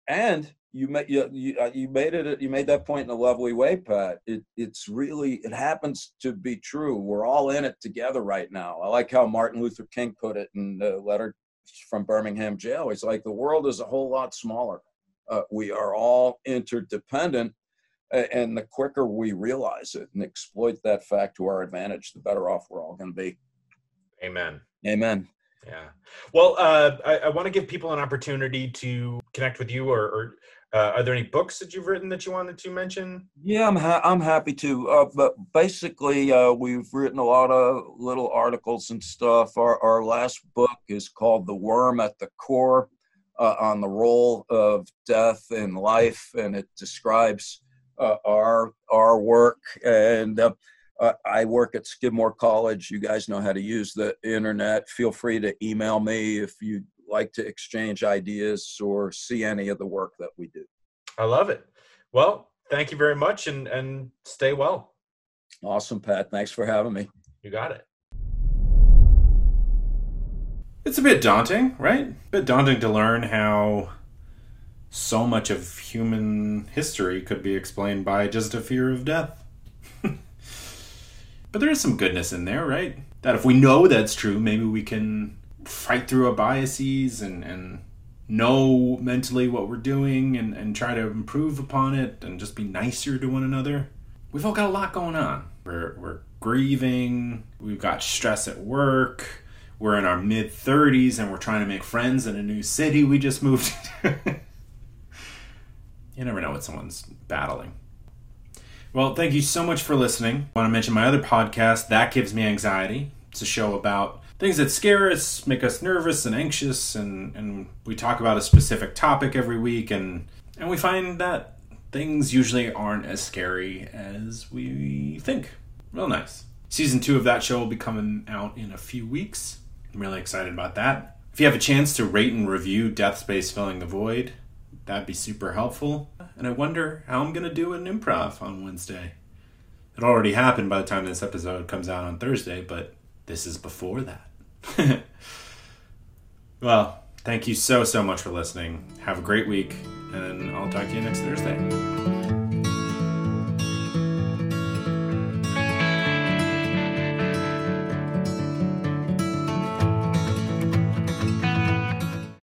and you made you you, uh, you made it you made that point in a lovely way pat. It it's really it happens to be true. We're all in it together right now. I like how martin luther king put it in the letter from birmingham jail. He's like the world is a whole lot smaller. Uh, we are all interdependent and the quicker we realize it and exploit that fact to our advantage the better off we're all going to be.
Amen.
Amen.
Yeah. Well uh, i, I want to give people an opportunity to connect with you or, or uh, are there any books that you've written that you wanted to mention?
Yeah, I'm ha- I'm happy to. Uh, but basically, uh, we've written a lot of little articles and stuff. Our our last book is called "The Worm at the Core," uh, on the role of death in life, and it describes uh, our our work. And uh, I work at Skidmore College. You guys know how to use the internet. Feel free to email me if you like to exchange ideas or see any of the work that we.
I love it. Well, thank you very much and, and stay well.
Awesome, Pat. Thanks for having me.
You got it.
It's a bit daunting, right? A bit daunting to learn how so much of human history could be explained by just a fear of death. (laughs) but there is some goodness in there, right? That if we know that's true, maybe we can fight through our biases and, and know mentally what we're doing and, and try to improve upon it and just be nicer to one another. We've all got a lot going on. We're, we're grieving, we've got stress at work, we're in our mid 30s and we're trying to make friends in a new city we just moved (laughs) you never know what someone's battling. Well, thank you so much for listening. I want to mention my other podcast, That Gives Me Anxiety. It's a show about things that scare us, make us nervous and anxious, and, and we talk about a specific topic every week, and, and we find that things usually aren't as scary as we think. Real nice. Season two of that show will be coming out in a few weeks. I'm really excited about that. If you have a chance to rate and review Death Space Filling the Void, that'd be super helpful. And I wonder how I'm going to do an improv on Wednesday. It already happened by the time this episode comes out on Thursday, but this is before that. (laughs) well, thank you so, so much for listening. Have a great week, and I'll talk to you next Thursday.